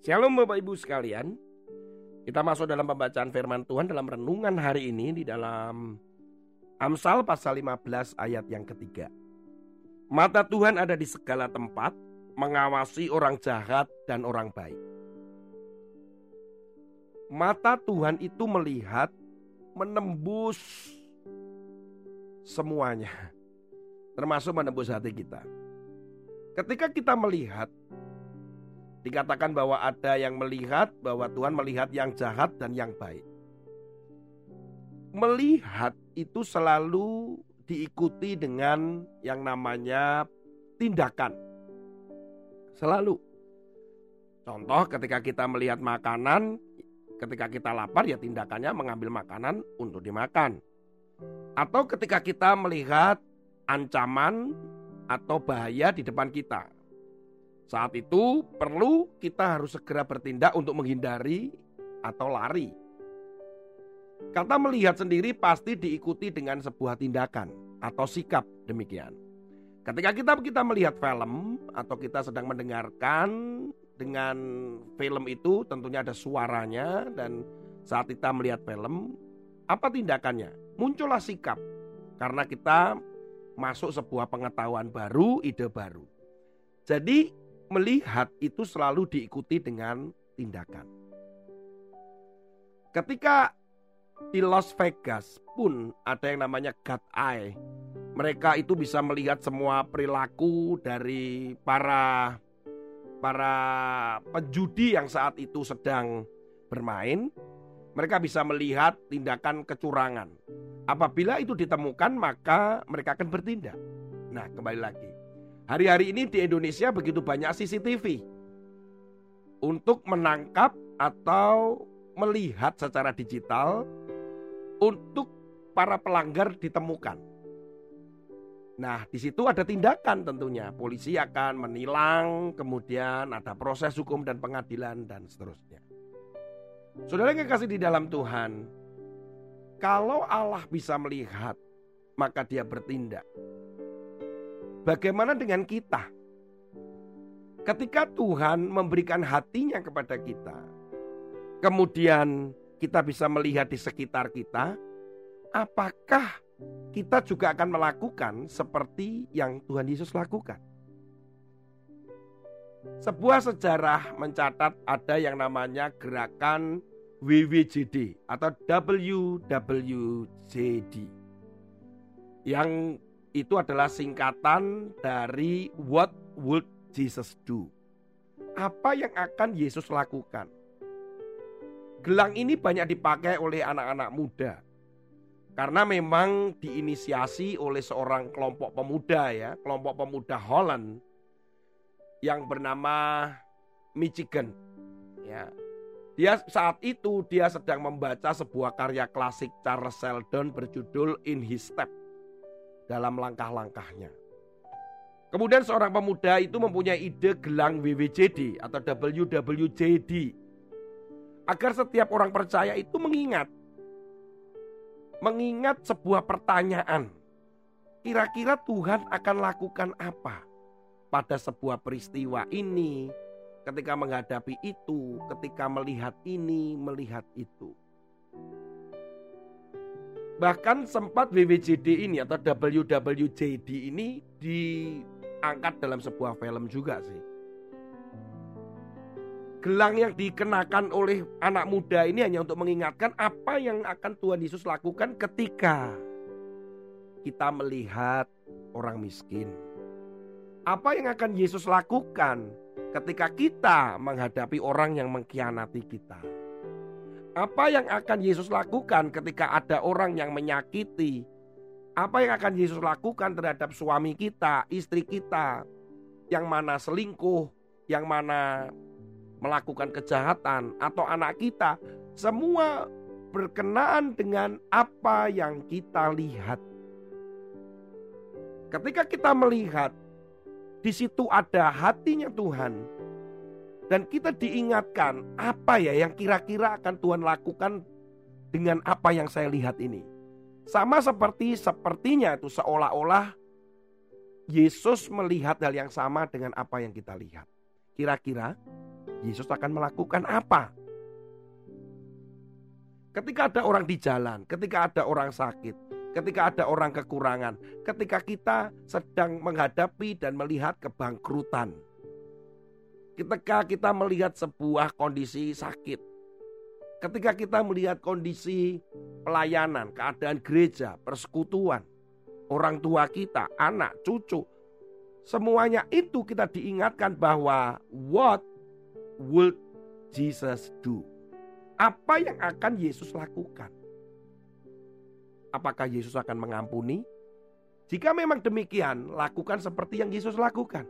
Shalom Bapak Ibu sekalian. Kita masuk dalam pembacaan firman Tuhan dalam renungan hari ini di dalam Amsal pasal 15 ayat yang ketiga. Mata Tuhan ada di segala tempat, mengawasi orang jahat dan orang baik. Mata Tuhan itu melihat, menembus semuanya, termasuk menembus hati kita. Ketika kita melihat, dikatakan bahwa ada yang melihat bahwa Tuhan melihat yang jahat dan yang baik. Melihat itu selalu diikuti dengan yang namanya tindakan. Selalu. Contoh ketika kita melihat makanan, ketika kita lapar ya tindakannya mengambil makanan untuk dimakan. Atau ketika kita melihat ancaman atau bahaya di depan kita. Saat itu perlu kita harus segera bertindak untuk menghindari atau lari. Kata melihat sendiri pasti diikuti dengan sebuah tindakan atau sikap demikian. Ketika kita kita melihat film atau kita sedang mendengarkan dengan film itu tentunya ada suaranya dan saat kita melihat film apa tindakannya? Muncullah sikap karena kita masuk sebuah pengetahuan baru, ide baru. Jadi melihat itu selalu diikuti dengan tindakan. Ketika di Las Vegas pun ada yang namanya God Eye. Mereka itu bisa melihat semua perilaku dari para para penjudi yang saat itu sedang bermain. Mereka bisa melihat tindakan kecurangan. Apabila itu ditemukan maka mereka akan bertindak. Nah kembali lagi. Hari-hari ini di Indonesia begitu banyak CCTV. Untuk menangkap atau melihat secara digital untuk para pelanggar ditemukan. Nah, di situ ada tindakan tentunya. Polisi akan menilang, kemudian ada proses hukum dan pengadilan dan seterusnya. Saudara yang kasih di dalam Tuhan, kalau Allah bisa melihat, maka dia bertindak. Bagaimana dengan kita? Ketika Tuhan memberikan hatinya kepada kita, kemudian kita bisa melihat di sekitar kita, apakah kita juga akan melakukan seperti yang Tuhan Yesus lakukan? Sebuah sejarah mencatat ada yang namanya gerakan WWJD atau WWJD yang itu adalah singkatan dari What Would Jesus Do? Apa yang akan Yesus lakukan? Gelang ini banyak dipakai oleh anak-anak muda karena memang diinisiasi oleh seorang kelompok pemuda ya, kelompok pemuda Holland yang bernama Michigan. Ya, dia saat itu dia sedang membaca sebuah karya klasik Charles Sheldon berjudul In His Step dalam langkah-langkahnya. Kemudian seorang pemuda itu mempunyai ide gelang WWJD atau WWJD agar setiap orang percaya itu mengingat mengingat sebuah pertanyaan. Kira-kira Tuhan akan lakukan apa pada sebuah peristiwa ini, ketika menghadapi itu, ketika melihat ini, melihat itu. Bahkan sempat WWJD ini atau WWJD ini diangkat dalam sebuah film juga sih. Gelang yang dikenakan oleh anak muda ini hanya untuk mengingatkan apa yang akan Tuhan Yesus lakukan ketika kita melihat orang miskin. Apa yang akan Yesus lakukan ketika kita menghadapi orang yang mengkhianati kita. Apa yang akan Yesus lakukan ketika ada orang yang menyakiti? Apa yang akan Yesus lakukan terhadap suami kita, istri kita, yang mana selingkuh, yang mana melakukan kejahatan, atau anak kita? Semua berkenaan dengan apa yang kita lihat. Ketika kita melihat di situ ada hatinya Tuhan. Dan kita diingatkan apa ya yang kira-kira akan Tuhan lakukan dengan apa yang saya lihat ini. Sama seperti sepertinya itu seolah-olah Yesus melihat hal yang sama dengan apa yang kita lihat. Kira-kira Yesus akan melakukan apa? Ketika ada orang di jalan, ketika ada orang sakit, ketika ada orang kekurangan, ketika kita sedang menghadapi dan melihat kebangkrutan, ketika kita melihat sebuah kondisi sakit, ketika kita melihat kondisi pelayanan, keadaan gereja, persekutuan, orang tua kita, anak, cucu, semuanya itu kita diingatkan bahwa what would Jesus do? Apa yang akan Yesus lakukan? Apakah Yesus akan mengampuni? Jika memang demikian, lakukan seperti yang Yesus lakukan.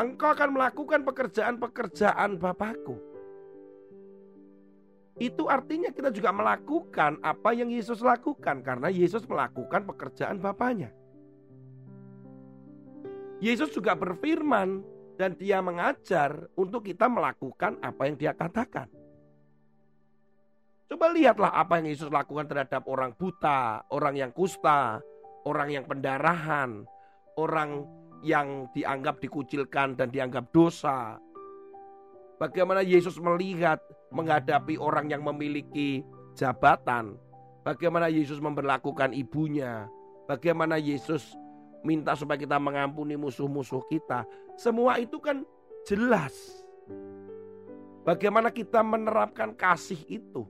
Engkau akan melakukan pekerjaan-pekerjaan Bapakku. Itu artinya kita juga melakukan apa yang Yesus lakukan karena Yesus melakukan pekerjaan Bapaknya. Yesus juga berfirman, dan dia mengajar untuk kita melakukan apa yang dia katakan. Coba lihatlah apa yang Yesus lakukan terhadap orang buta, orang yang kusta, orang yang pendarahan, orang yang dianggap dikucilkan dan dianggap dosa. Bagaimana Yesus melihat menghadapi orang yang memiliki jabatan, bagaimana Yesus memperlakukan ibunya, bagaimana Yesus minta supaya kita mengampuni musuh-musuh kita. Semua itu kan jelas. Bagaimana kita menerapkan kasih itu.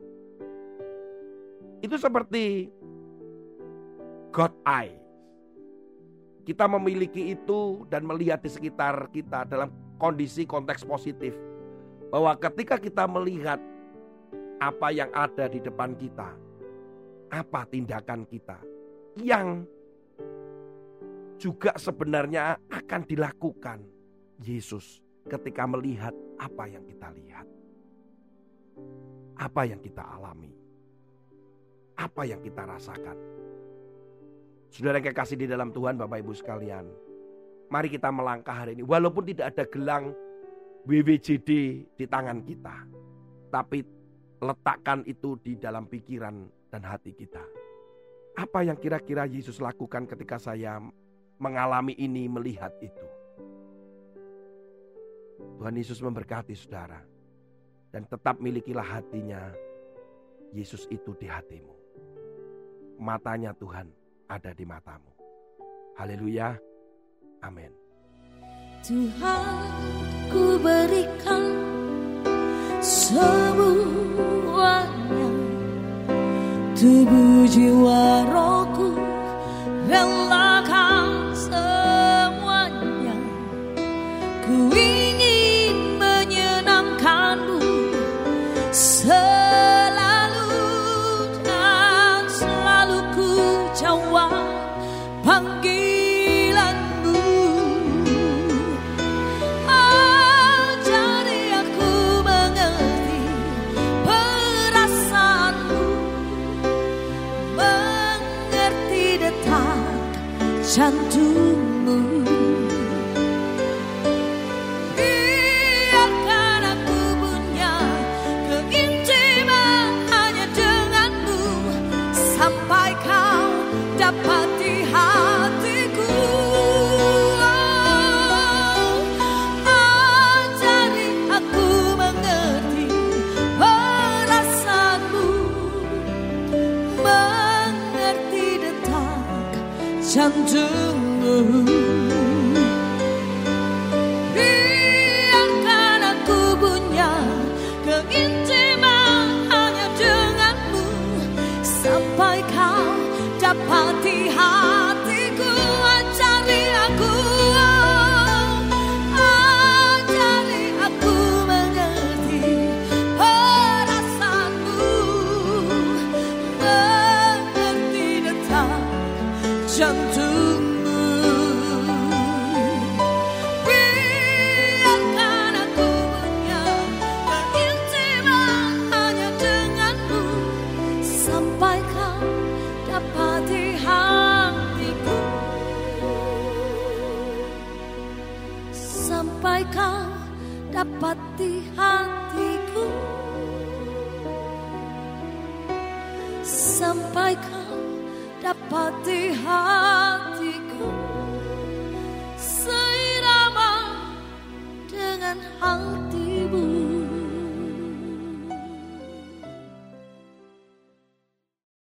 Itu seperti God eye. Kita memiliki itu dan melihat di sekitar kita dalam kondisi konteks positif. Bahwa ketika kita melihat apa yang ada di depan kita, apa tindakan kita yang juga sebenarnya akan dilakukan Yesus ketika melihat apa yang kita lihat. Apa yang kita alami. Apa yang kita rasakan. Saudara yang kekasih di dalam Tuhan Bapak Ibu sekalian. Mari kita melangkah hari ini. Walaupun tidak ada gelang WWJD di tangan kita. Tapi letakkan itu di dalam pikiran dan hati kita. Apa yang kira-kira Yesus lakukan ketika saya mengalami ini, melihat itu. Tuhan Yesus memberkati saudara. Dan tetap milikilah hatinya. Yesus itu di hatimu. Matanya Tuhan ada di matamu. Haleluya. Amin. Tuhan ku berikan semuanya tubuh jiwa rohku relakan 잔 등을 sampaikan dapat di hatiku. Seirama dengan hal